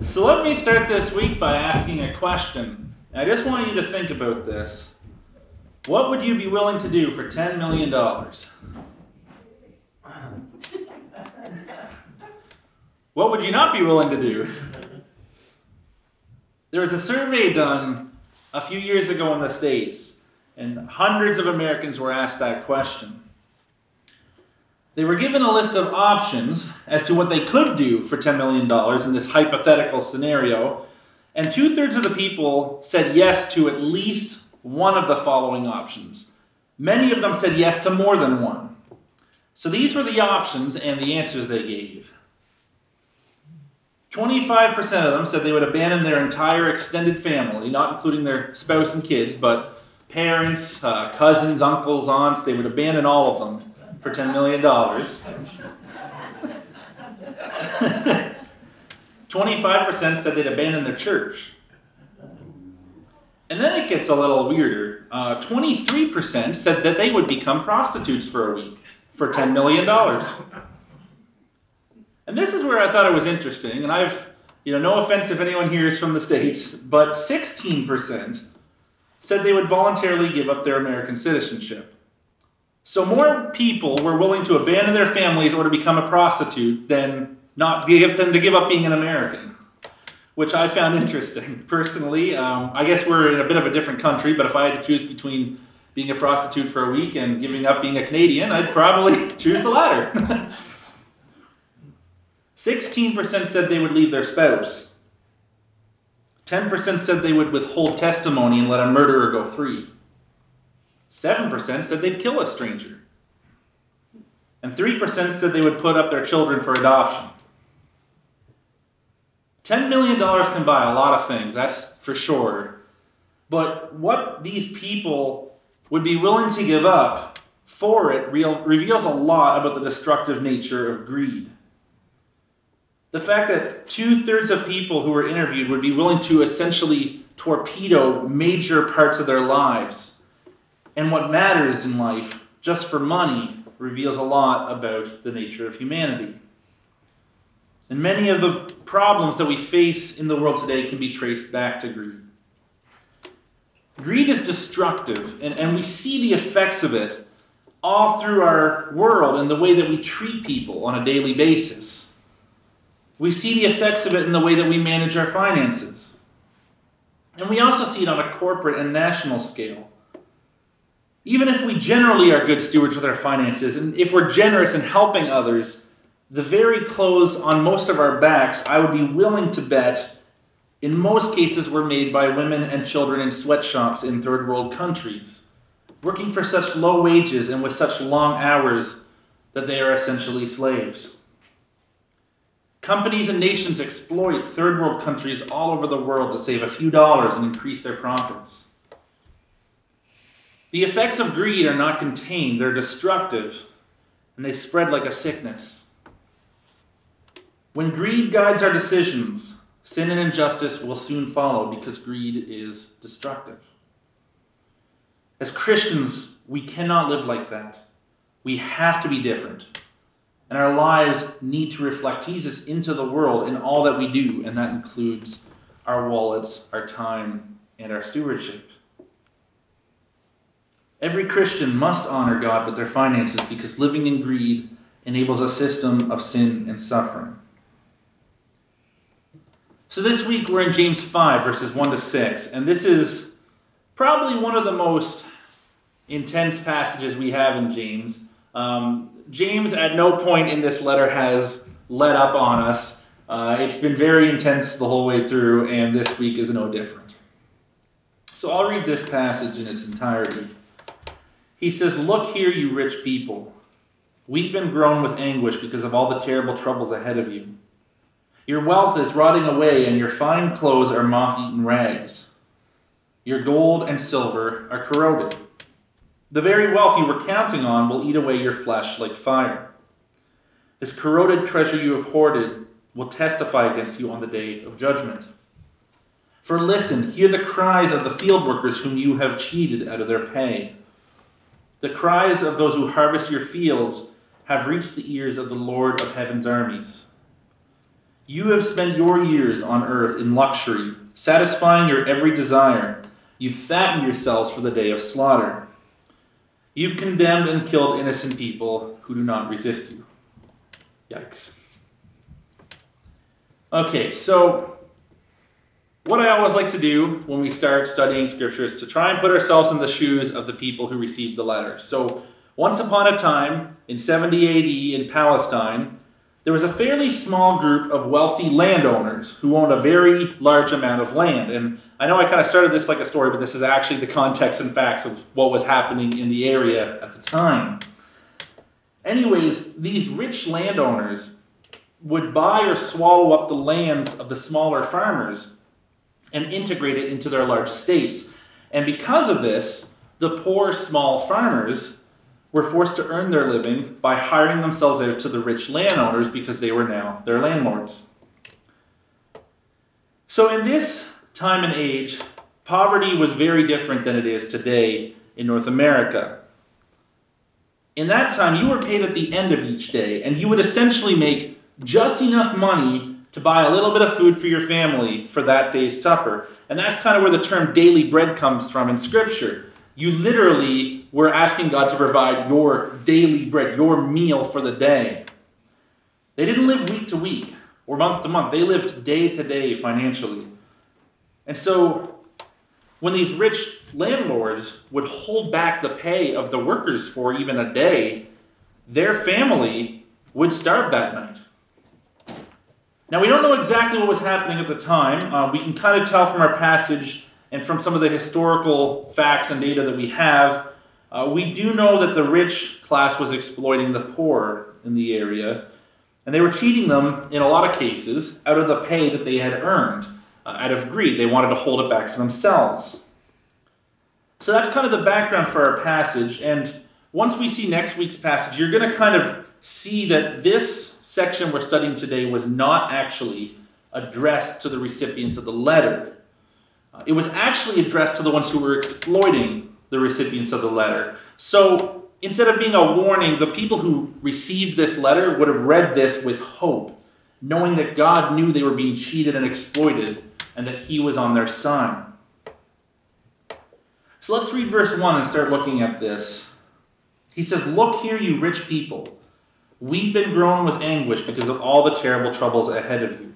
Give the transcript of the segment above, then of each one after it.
So let me start this week by asking a question. I just want you to think about this. What would you be willing to do for $10 million? What would you not be willing to do? There was a survey done a few years ago in the States, and hundreds of Americans were asked that question. They were given a list of options as to what they could do for $10 million in this hypothetical scenario, and two thirds of the people said yes to at least one of the following options. Many of them said yes to more than one. So these were the options and the answers they gave. 25% of them said they would abandon their entire extended family, not including their spouse and kids, but parents, uh, cousins, uncles, aunts, they would abandon all of them for $10 million. 25% said they'd abandon their church. And then it gets a little weirder. Uh, 23% said that they would become prostitutes for a week for $10 million. And this is where I thought it was interesting, and I've, you know, no offense if anyone here is from the States, but 16% said they would voluntarily give up their American citizenship. So more people were willing to abandon their families or to become a prostitute than not give to give up being an American, which I found interesting personally. Um, I guess we're in a bit of a different country, but if I had to choose between being a prostitute for a week and giving up being a Canadian, I'd probably choose the latter. 16% said they would leave their spouse. 10% said they would withhold testimony and let a murderer go free. 7% said they'd kill a stranger. And 3% said they would put up their children for adoption. $10 million can buy a lot of things, that's for sure. But what these people would be willing to give up for it reveals a lot about the destructive nature of greed. The fact that two thirds of people who were interviewed would be willing to essentially torpedo major parts of their lives and what matters in life just for money reveals a lot about the nature of humanity. And many of the problems that we face in the world today can be traced back to greed. Greed is destructive, and, and we see the effects of it all through our world and the way that we treat people on a daily basis. We see the effects of it in the way that we manage our finances. And we also see it on a corporate and national scale even if we generally are good stewards with our finances, and if we're generous in helping others, the very clothes on most of our backs, I would be willing to bet, in most cases, were made by women and children in sweatshops in third world countries, working for such low wages and with such long hours that they are essentially slaves. Companies and nations exploit third world countries all over the world to save a few dollars and increase their profits. The effects of greed are not contained, they're destructive, and they spread like a sickness. When greed guides our decisions, sin and injustice will soon follow because greed is destructive. As Christians, we cannot live like that. We have to be different. And our lives need to reflect Jesus into the world in all that we do, and that includes our wallets, our time, and our stewardship. Every Christian must honor God with their finances because living in greed enables a system of sin and suffering. So this week we're in James 5, verses 1 to 6, and this is probably one of the most intense passages we have in James. Um, James, at no point in this letter, has let up on us. Uh, it's been very intense the whole way through, and this week is no different. So I'll read this passage in its entirety. He says, Look here, you rich people. Weep and groan with anguish because of all the terrible troubles ahead of you. Your wealth is rotting away, and your fine clothes are moth eaten rags. Your gold and silver are corroded. The very wealth you were counting on will eat away your flesh like fire. This corroded treasure you have hoarded will testify against you on the day of judgment. For listen, hear the cries of the field workers whom you have cheated out of their pay. The cries of those who harvest your fields have reached the ears of the Lord of heaven's armies. You have spent your years on earth in luxury, satisfying your every desire. You've fattened yourselves for the day of slaughter. You've condemned and killed innocent people who do not resist you. Yikes. Okay, so what I always like to do when we start studying scripture is to try and put ourselves in the shoes of the people who received the letter. So, once upon a time, in 70 AD in Palestine, there was a fairly small group of wealthy landowners who owned a very large amount of land. And I know I kind of started this like a story, but this is actually the context and facts of what was happening in the area at the time. Anyways, these rich landowners would buy or swallow up the lands of the smaller farmers and integrate it into their large estates. And because of this, the poor small farmers were forced to earn their living by hiring themselves out to the rich landowners because they were now their landlords. So, in this time and age, poverty was very different than it is today in North America. In that time, you were paid at the end of each day, and you would essentially make just enough money to buy a little bit of food for your family for that day's supper. And that's kind of where the term daily bread comes from in Scripture. You literally were asking God to provide your daily bread, your meal for the day. They didn't live week to week or month to month, they lived day to day financially. And so, when these rich landlords would hold back the pay of the workers for even a day, their family would starve that night. Now, we don't know exactly what was happening at the time. Uh, we can kind of tell from our passage and from some of the historical facts and data that we have, uh, we do know that the rich class was exploiting the poor in the area, and they were cheating them in a lot of cases out of the pay that they had earned. Uh, out of greed, they wanted to hold it back for themselves. So that's kind of the background for our passage, and once we see next week's passage, you're going to kind of see that this section we're studying today was not actually addressed to the recipients of the letter. Uh, it was actually addressed to the ones who were exploiting the recipients of the letter. So instead of being a warning, the people who received this letter would have read this with hope, knowing that God knew they were being cheated and exploited and that He was on their side. So let's read verse 1 and start looking at this. He says, Look here, you rich people. Weep and groan with anguish because of all the terrible troubles ahead of you.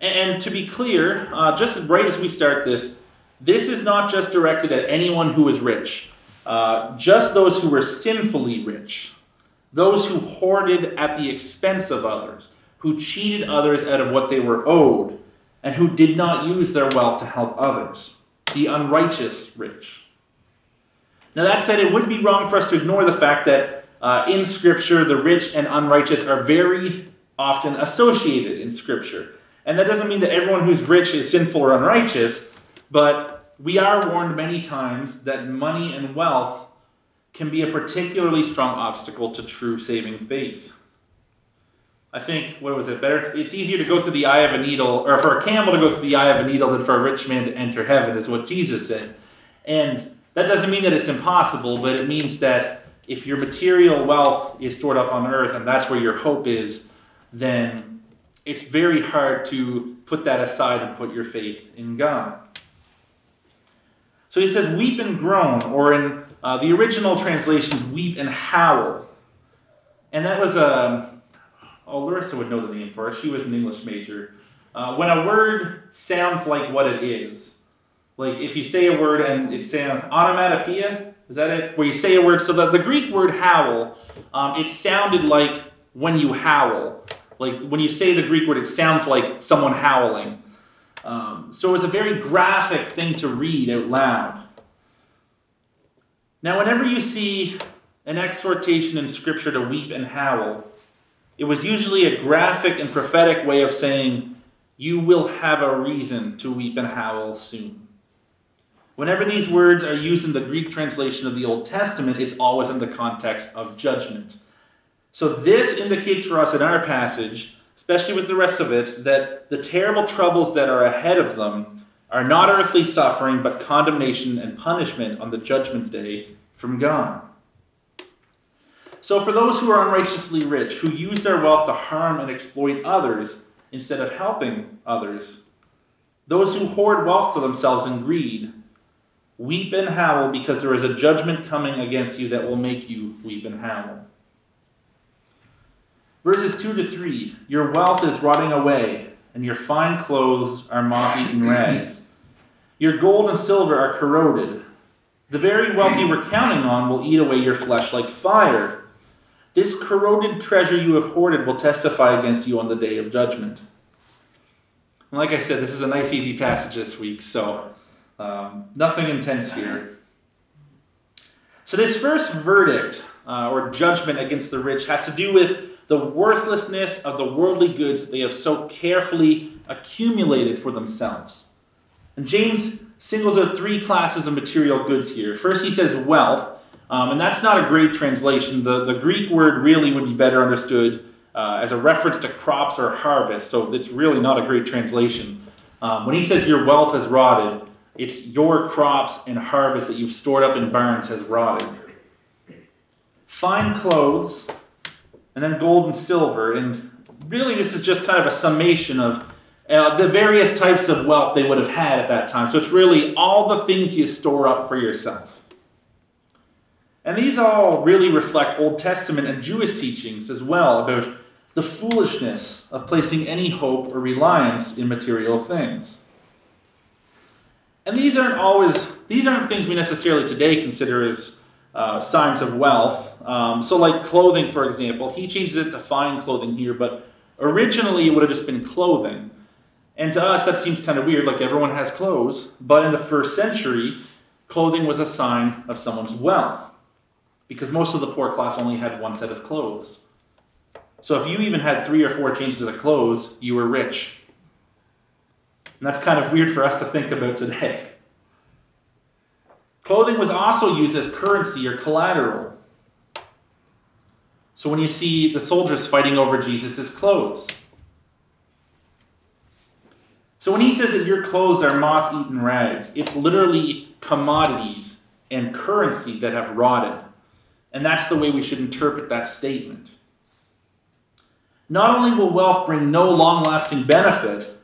And to be clear, uh, just right as we start this, this is not just directed at anyone who is rich, uh, just those who were sinfully rich, those who hoarded at the expense of others, who cheated others out of what they were owed, and who did not use their wealth to help others, the unrighteous rich. Now, that said, it would be wrong for us to ignore the fact that uh, in Scripture, the rich and unrighteous are very often associated in Scripture. And that doesn't mean that everyone who's rich is sinful or unrighteous, but we are warned many times that money and wealth can be a particularly strong obstacle to true saving faith. I think, what was it, better? It's easier to go through the eye of a needle, or for a camel to go through the eye of a needle than for a rich man to enter heaven, is what Jesus said. And that doesn't mean that it's impossible, but it means that if your material wealth is stored up on earth and that's where your hope is, then it's very hard to put that aside and put your faith in God. So he says, weep and groan, or in uh, the original translations, weep and howl. And that was a. Um, oh, Larissa would know the name for it. She was an English major. Uh, when a word sounds like what it is, like if you say a word and it sounds onomatopoeia, is that it? Where you say a word, so the, the Greek word howl, um, it sounded like when you howl. Like when you say the Greek word, it sounds like someone howling. Um, so was a very graphic thing to read out loud. Now, whenever you see an exhortation in Scripture to weep and howl, it was usually a graphic and prophetic way of saying, You will have a reason to weep and howl soon. Whenever these words are used in the Greek translation of the Old Testament, it's always in the context of judgment. So this indicates for us in our passage, especially with the rest of it, that the terrible troubles that are ahead of them are not earthly suffering, but condemnation and punishment on the judgment day from God. So, for those who are unrighteously rich, who use their wealth to harm and exploit others, instead of helping others. Those who hoard wealth for themselves in greed weep and howl because there is a judgment coming against you that will make you weep and howl. Verses 2 to 3 Your wealth is rotting away, and your fine clothes are moth eaten rags. Your gold and silver are corroded. The very wealth you were counting on will eat away your flesh like fire. This corroded treasure you have hoarded will testify against you on the day of judgment. And like I said, this is a nice, easy passage this week, so um, nothing intense here. So, this first verdict uh, or judgment against the rich has to do with the worthlessness of the worldly goods that they have so carefully accumulated for themselves. And James singles out three classes of material goods here. First, he says wealth, um, and that's not a great translation. The, the Greek word really would be better understood uh, as a reference to crops or harvest, so it's really not a great translation. Um, when he says your wealth has rotted, it's your crops and harvest that you've stored up in barns has rotted. Fine clothes, and then gold and silver. And really, this is just kind of a summation of uh, the various types of wealth they would have had at that time. So it's really all the things you store up for yourself. And these all really reflect Old Testament and Jewish teachings as well about the foolishness of placing any hope or reliance in material things. And these aren't always, these aren't things we necessarily today consider as uh, signs of wealth. Um, so, like clothing, for example, he changes it to fine clothing here, but originally it would have just been clothing. And to us, that seems kind of weird, like everyone has clothes. But in the first century, clothing was a sign of someone's wealth because most of the poor class only had one set of clothes. So if you even had three or four changes of clothes, you were rich. And that's kind of weird for us to think about today. Clothing was also used as currency or collateral. So when you see the soldiers fighting over Jesus' clothes. So when he says that your clothes are moth eaten rags, it's literally commodities and currency that have rotted. And that's the way we should interpret that statement. Not only will wealth bring no long lasting benefit,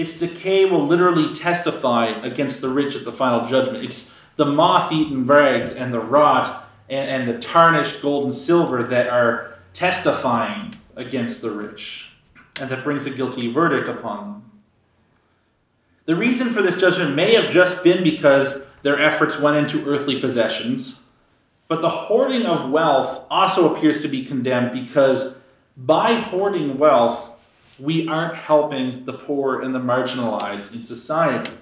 its decay will literally testify against the rich at the final judgment. It's the moth eaten rags and the rot and, and the tarnished gold and silver that are testifying against the rich and that brings a guilty verdict upon them. The reason for this judgment may have just been because their efforts went into earthly possessions, but the hoarding of wealth also appears to be condemned because by hoarding wealth, we aren't helping the poor and the marginalized in society.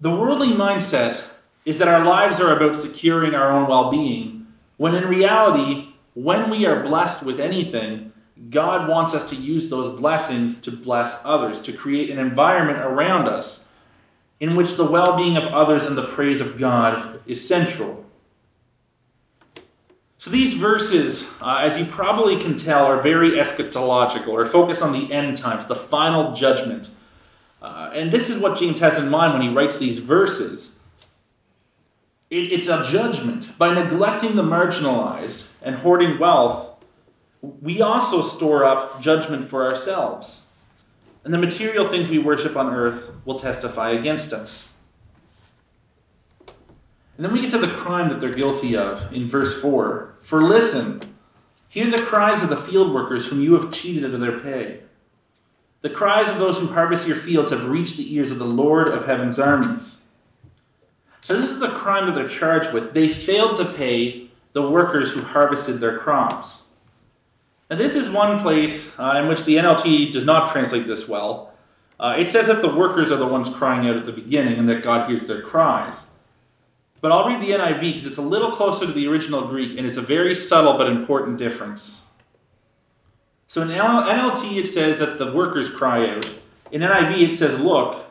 The worldly mindset is that our lives are about securing our own well being, when in reality, when we are blessed with anything, God wants us to use those blessings to bless others, to create an environment around us in which the well being of others and the praise of God is central. So these verses, uh, as you probably can tell, are very eschatological or focus on the end times, the final judgment. Uh, and this is what James has in mind when he writes these verses. It, it's a judgment. By neglecting the marginalized and hoarding wealth, we also store up judgment for ourselves. And the material things we worship on earth will testify against us. And then we get to the crime that they're guilty of in verse 4. For listen, hear the cries of the field workers whom you have cheated out of their pay. The cries of those who harvest your fields have reached the ears of the Lord of heaven's armies. So, this is the crime that they're charged with. They failed to pay the workers who harvested their crops. Now, this is one place uh, in which the NLT does not translate this well. Uh, it says that the workers are the ones crying out at the beginning and that God hears their cries. But I'll read the NIV because it's a little closer to the original Greek and it's a very subtle but important difference. So in NLT, it says that the workers cry out. In NIV, it says, Look,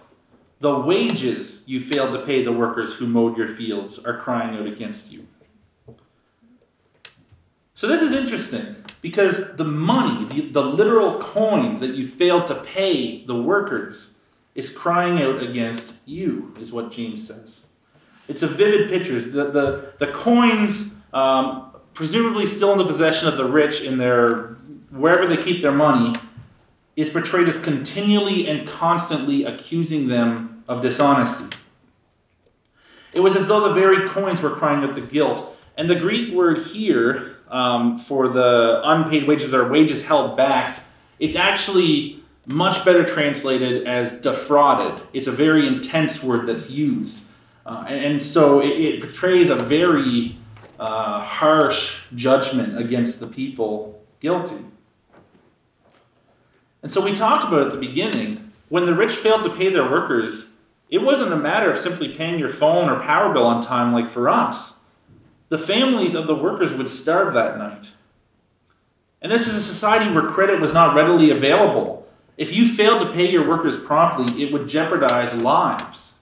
the wages you failed to pay the workers who mowed your fields are crying out against you. So this is interesting because the money, the, the literal coins that you failed to pay the workers, is crying out against you, is what James says. It's a vivid picture. The, the, the coins, um, presumably still in the possession of the rich in their wherever they keep their money, is portrayed as continually and constantly accusing them of dishonesty. It was as though the very coins were crying out the guilt. And the Greek word here um, for the unpaid wages or wages held back, it's actually much better translated as defrauded. It's a very intense word that's used. Uh, and, and, so it, it, portrays a very uh, harsh judgment against the people guilty. And so we talked about at the beginning when the rich failed to pay their workers, it wasn't a matter of simply paying your phone or power bill on time like for us. The families of the workers would starve that night. And this is a society where credit was not readily available. If you failed to pay your workers promptly, it would jeopardize lives.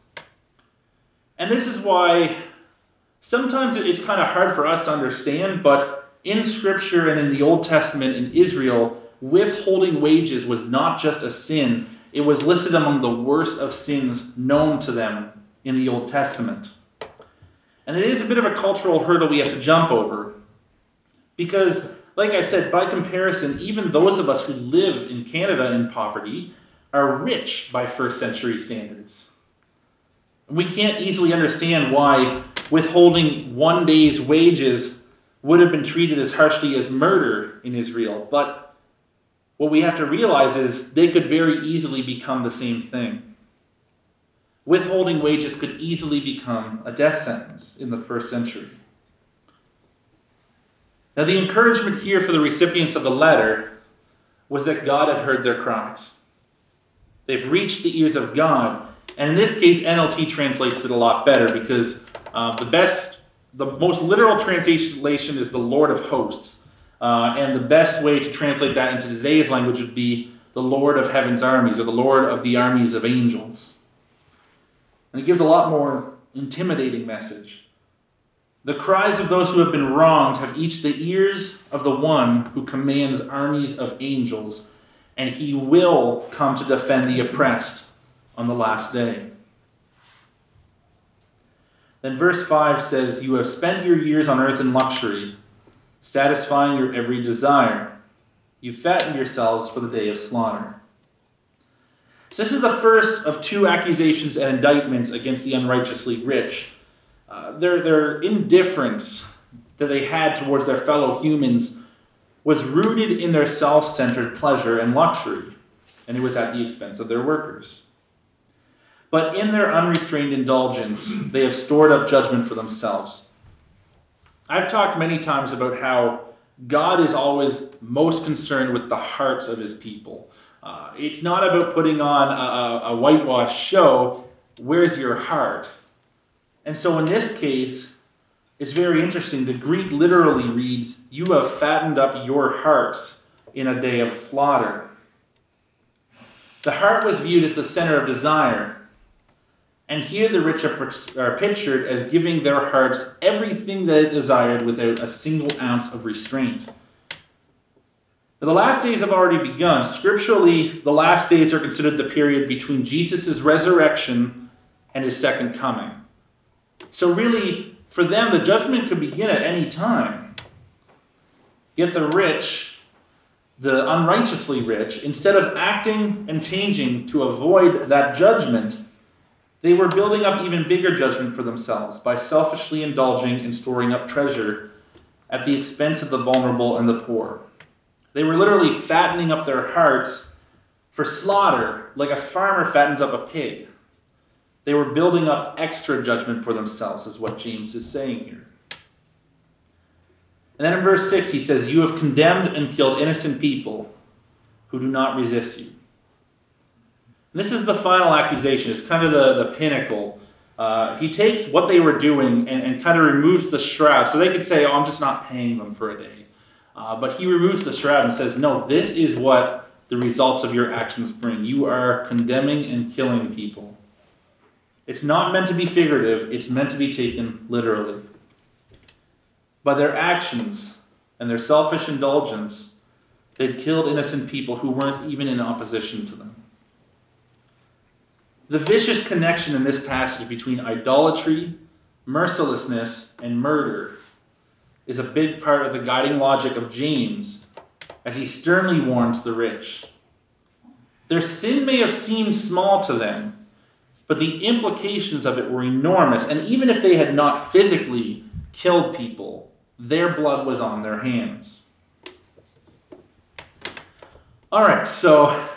And this is why sometimes it's kind of hard for us to understand, but in Scripture and in the Old Testament in Israel, withholding wages was not just a sin, it was listed among the worst of sins known to them in the Old Testament. And it is a bit of a cultural hurdle we have to jump over. Because, like I said, by comparison, even those of us who live in Canada in poverty are rich by first century standards. We can't easily understand why withholding one day's wages would have been treated as harshly as murder in Israel. But what we have to realize is they could very easily become the same thing. Withholding wages could easily become a death sentence in the first century. Now, the encouragement here for the recipients of the letter was that God had heard their cries. They've reached the ears of God. And in this case, NLT translates it a lot better because uh, the best, the most literal translation is the Lord of hosts. Uh, and the best way to translate that into today's language would be the Lord of heaven's armies, or the Lord of the armies of angels. And it gives a lot more intimidating message. The cries of those who have been wronged have each the ears of the one who commands armies of angels, and he will come to defend the oppressed on the last day. Then verse 5 says, You have spent your years on earth in luxury satisfying your every desire. You fatten yourselves for the day of slaughter. So, this is the first of two accusations and indictments against the unrighteously rich. Uh, their, their indifference that they had towards their fellow humans was rooted in their self centered pleasure and luxury, and it was at the expense of their workers. But in their unrestrained indulgence, they have stored up judgment for themselves. I've talked many times about how God is always most concerned with the hearts of his people. Uh, it's not about putting on a, a, whitewash show. Where's your heart? And so in this case, it's very interesting. The Greek literally reads, You have fattened up your hearts in a day of slaughter. The heart was viewed as the center of desire. And here the rich are pictured as giving their hearts everything that it desired without a single ounce of restraint. the last days have already begun. Scripturally, the last days are considered the period between Jesus' resurrection and his second coming. So, really, for them, the judgment could begin at any time. Yet the rich, the unrighteously rich, instead of acting and changing to avoid that judgment, they were building up even bigger judgment for themselves by selfishly indulging and storing up treasure at the expense of the vulnerable and the poor. They were literally fattening up their hearts for slaughter, like a farmer fattens up a pig. They were building up extra judgment for themselves, is what James is saying here. And then in verse 6, he says, You have condemned and killed innocent people who do not resist you. This is the final accusation. It's kind of the, the pinnacle. Uh, he takes what they were doing and, and kind of removes the shroud. So they could say, oh, I'm just not paying them for a day. Uh, but he removes the shroud and says, no, this is what the results of your actions bring. You are condemning and killing people. It's not meant to be figurative, it's meant to be taken literally. By their actions and their selfish indulgence, they'd killed innocent people who weren't even in opposition to them. The vicious connection in this passage between idolatry, mercilessness, and murder is a big part of the guiding logic of James as he sternly warns the rich. Their sin may have seemed small to them, but the implications of it were enormous. And even if they had not physically killed people, their blood was on their hands. All right, so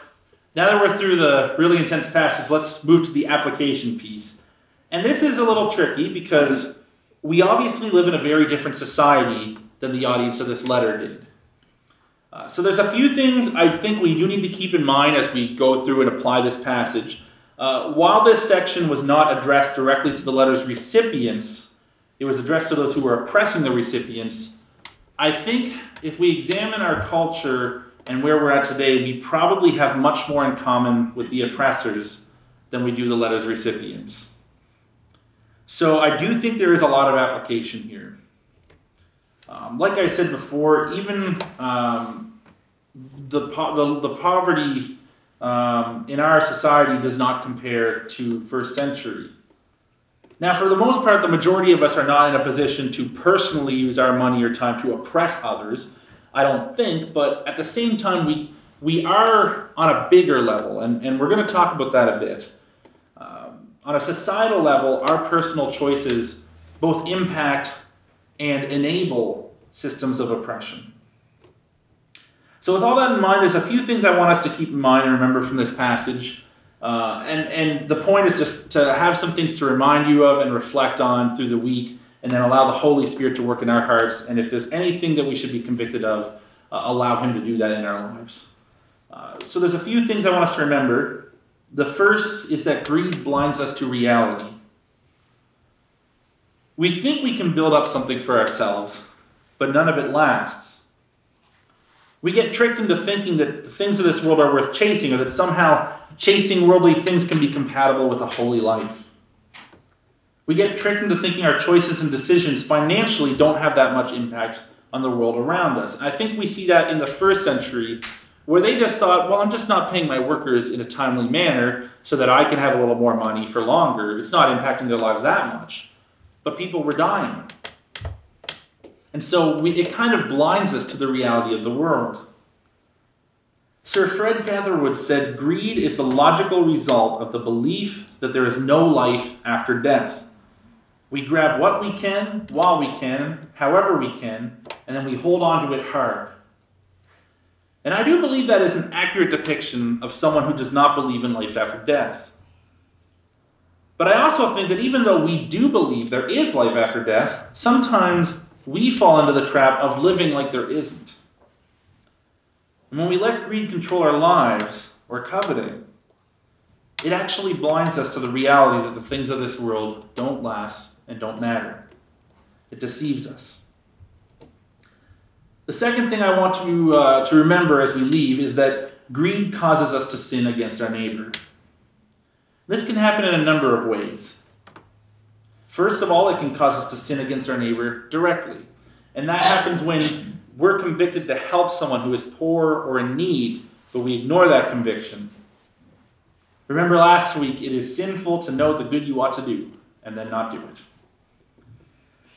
now that we're through the really intense passage, let's move to the application piece. And this is a little tricky because we obviously live in a very different society than the audience of this letter did. Uh, so there's a few things I think we do need to keep in mind as we go through and apply this passage. Uh, while this section was not addressed directly to the letter's recipients, it was addressed to those who were oppressing the recipients. I think if we examine our culture and where we're at today, we probably have much more in common with the oppressors than we do the letter's recipients. So I do think there is a lot of application here. Um, like I said before, even um, the, po- the, the poverty um, in our society does not compare to first century. Now, for the most part, the majority of us are not in a position to personally use our money or time to oppress others. I don't think, but at the same time, we we are on a bigger level, and, and we're going to talk about that a bit. Um, on a societal level, our personal choices both impact and enable systems of oppression. So, with all that in mind, there's a few things I want us to keep in mind and remember from this passage. Uh, and, and the point is just to have some things to remind you of and reflect on through the week, and then allow the Holy Spirit to work in our hearts. And if there's anything that we should be convicted of, uh, allow Him to do that in our lives. Uh, so, there's a few things I want us to remember. The first is that greed blinds us to reality. We think we can build up something for ourselves, but none of it lasts. We get tricked into thinking that the things of this world are worth chasing, or that somehow chasing worldly things can be compatible with a holy life. We get tricked into thinking our choices and decisions financially don't have that much impact on the world around us. I think we see that in the first century, where they just thought, well, I'm just not paying my workers in a timely manner so that I can have a little more money for longer. It's not impacting their lives that much. But people were dying. And so we, it kind of blinds us to the reality of the world. Sir Fred Catherwood said greed is the logical result of the belief that there is no life after death. We grab what we can, while we can, however we can, and then we hold on to it hard. And I do believe that is an accurate depiction of someone who does not believe in life after death. But I also think that even though we do believe there is life after death, sometimes we fall into the trap of living like there isn't. And when we let greed control our lives, or coveting, it actually blinds us to the reality that the things of this world don't last and don't matter. It deceives us. The second thing I want to, uh, to remember as we leave is that greed causes us to sin against our neighbor. This can happen in a number of ways. First of all, it can cause us to sin against our neighbor directly. And that happens when we're convicted to help someone who is poor or in need, but we ignore that conviction. Remember last week, it is sinful to know the good you ought to do and then not do it.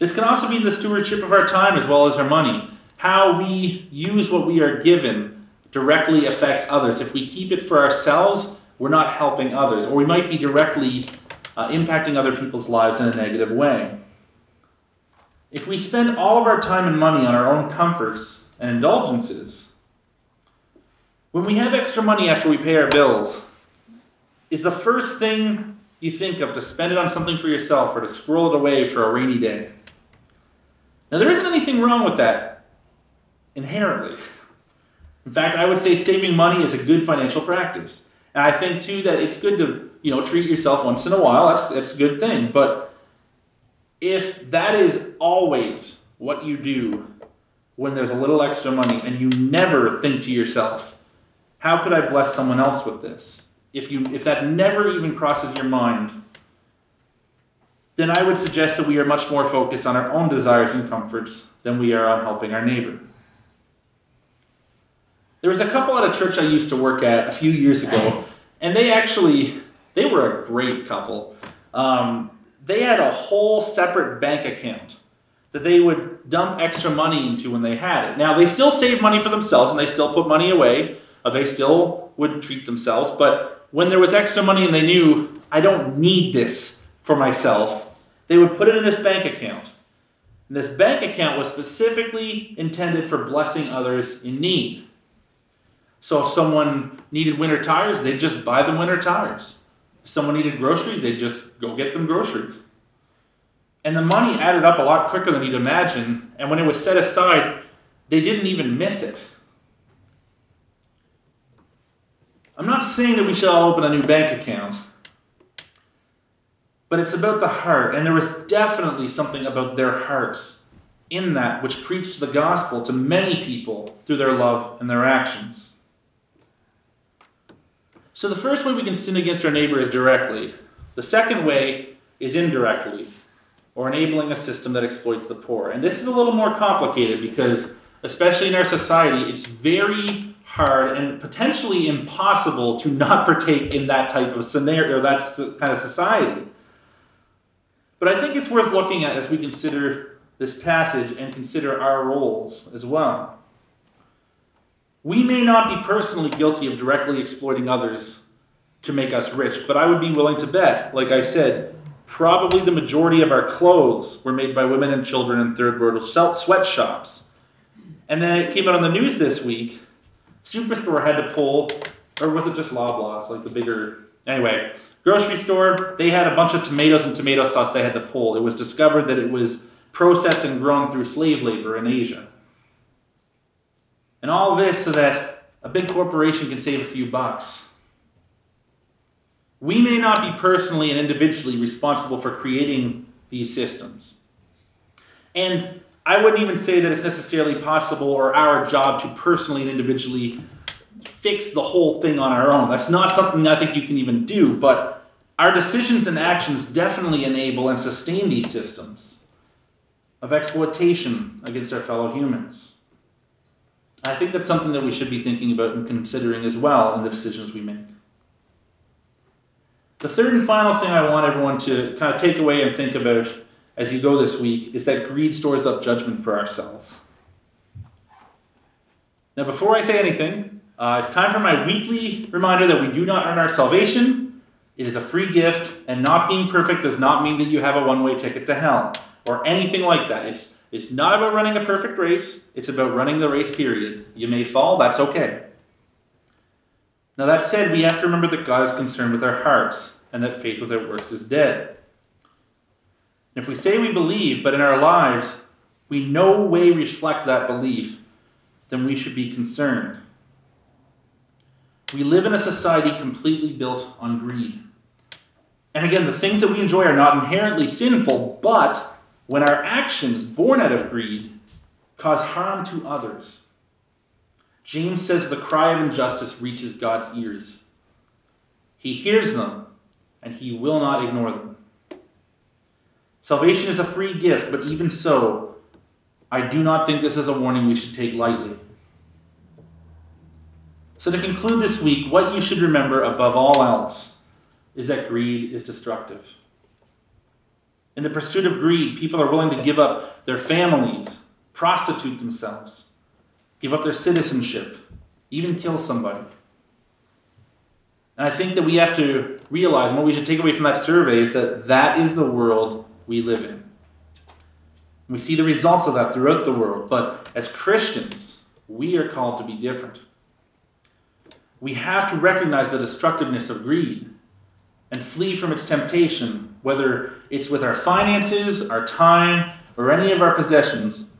This can also be the stewardship of our time as well as our money. How we use what we are given directly affects others. If we keep it for ourselves, we're not helping others, or we might be directly uh, impacting other people's lives in a negative way. If we spend all of our time and money on our own comforts and indulgences, when we have extra money after we pay our bills, is the first thing you think of to spend it on something for yourself or to squirrel it away for a rainy day? Now, there isn't anything wrong with that inherently. In fact, I would say saving money is a good financial practice. And I think too that it's good to you know treat yourself once in a while. That's that's a good thing. But if that is always what you do when there's a little extra money and you never think to yourself, how could I bless someone else with this? If you if that never even crosses your mind, then I would suggest that we are much more focused on our own desires and comforts than we are on helping our neighbor. There was a couple at a church I used to work at a few years ago, and they actually they were a great couple. Um, they had a whole separate bank account that they would dump extra money into when they had it. Now they still save money for themselves and they still put money away. Uh, they still would treat themselves, but when there was extra money and they knew, I don't need this for myself, they would put it in this bank account. And this bank account was specifically intended for blessing others in need. So if someone needed winter tires, they'd just buy them winter tires. If someone needed groceries, they'd just go get them groceries. And the money added up a lot quicker than you'd imagine. And when it was set aside, they didn't even miss it. I'm not saying that we should all open a new bank account, but it's about the heart. And there was definitely something about their hearts in that which preached the gospel to many people through their love and their actions. So the first way we can sin against our neighbor is directly. The second way is indirectly, or enabling a system that exploits the poor. And this is a little more complicated because, especially in our society, it's very hard and potentially impossible to not partake in that type of scenario, that kind of society. But I think it's worth looking at as we consider this passage and consider our roles as well. We may not be personally guilty of directly exploiting others to make us rich, but I would be willing to bet, like I said, probably the majority of our clothes were made by women and children in third world sweatshops. And then it came out on the news this week. Superstore had to pull, or was it just Loblaws, like the bigger. Anyway, grocery store, they had a bunch of tomatoes and tomato sauce they had to pull. It was discovered that it was processed and grown through slave labor in Asia. And all this so that a big corporation can save a few bucks. We may not be personally and individually responsible for creating these systems. And I wouldn't even say that it's necessarily possible or our job to personally and individually fix the whole thing on our own. That's not something I think you can even do, but our decisions and actions definitely enable and sustain these systems of exploitation against our fellow humans. I think that's something that we should be thinking about and considering as well in the decisions we make. The third and final thing I want everyone to kind of take away and think about as you go this week is that greed stores up judgment for ourselves. Now, before I say anything, uh, it's time for my weekly reminder that we do not earn our salvation. It is a free gift, and not being perfect does not mean that you have a one way ticket to hell or anything like that. It's, it's not about running a perfect race, it's about running the race, period. You may fall, that's okay. Now, that said, we have to remember that God is concerned with our hearts and that faith without works is dead. And if we say we believe, but in our lives we no way reflect that belief, then we should be concerned. We live in a society completely built on greed. And again, the things that we enjoy are not inherently sinful, but when our actions, born out of greed, cause harm to others, James says the cry of injustice reaches God's ears. He hears them, and he will not ignore them. Salvation is a free gift, but even so, I do not think this is a warning we should take lightly. So, to conclude this week, what you should remember above all else is that greed is destructive. In the pursuit of greed, people are willing to give up their families, prostitute themselves, give up their citizenship, even kill somebody. And I think that we have to realize, and what we should take away from that survey is that that is the world we live in. We see the results of that throughout the world, but as Christians, we are called to be different. We have to recognize the destructiveness of greed and flee from its temptation, whether it's with our finances, our time, or any of our possessions.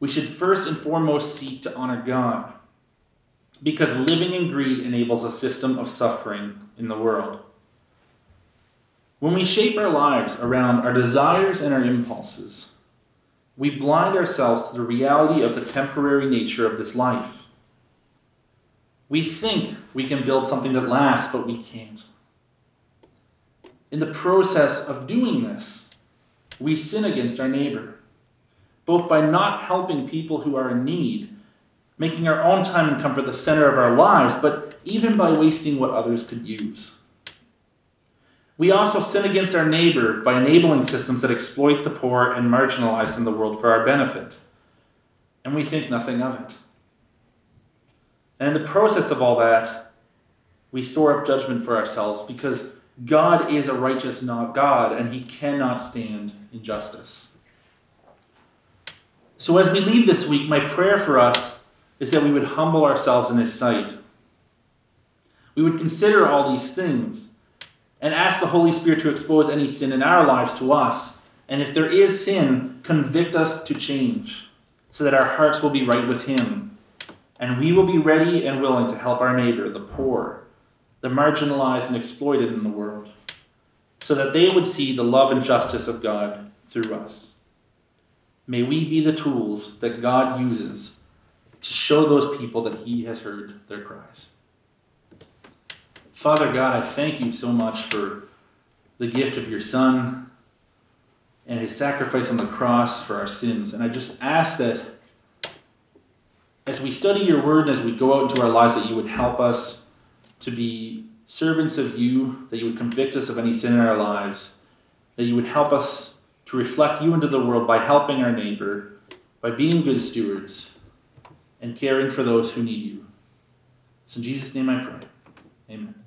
We should first and foremost seek to honor God because living in greed enables a system of suffering in the world. When we shape our lives around our desires and our impulses, we blind ourselves to the reality of the temporary nature of this life. We think we can build something that lasts, but we can't. In the process of doing this, we sin against our neighbor, both by not helping people who are in need making our own time and comfort the center of our lives, but even by wasting what others could use. We also sin against our neighbor by enabling systems that exploit the poor and marginalized in the world for our benefit. And we think nothing of it. And in the process of all that, we store up judgment for ourselves because God is a righteous God and he cannot stand injustice. So as we leave this week, my prayer for us is that we would humble ourselves in his sight. We would consider all these things and ask the Holy Spirit to expose any sin in our lives to us. And if there is sin, convict us to change so that our hearts will be right with him. And we will be ready and willing to help our neighbor, the poor, the marginalized and exploited in the world, so that they would see the love and justice of God through us. May we be the tools that God uses to show those people that He has heard their cries. Father God, I thank you so much for the gift of your Son and his sacrifice on the cross for our sins. And I just ask that as we study your word and as we go out into our lives, that you would help us to be servants of you, that you would convict us of any sin in our lives, that you would help us to reflect you into the world by helping our neighbor, by being good stewards, and caring for those who need you. It's in Jesus' name I pray. Amen.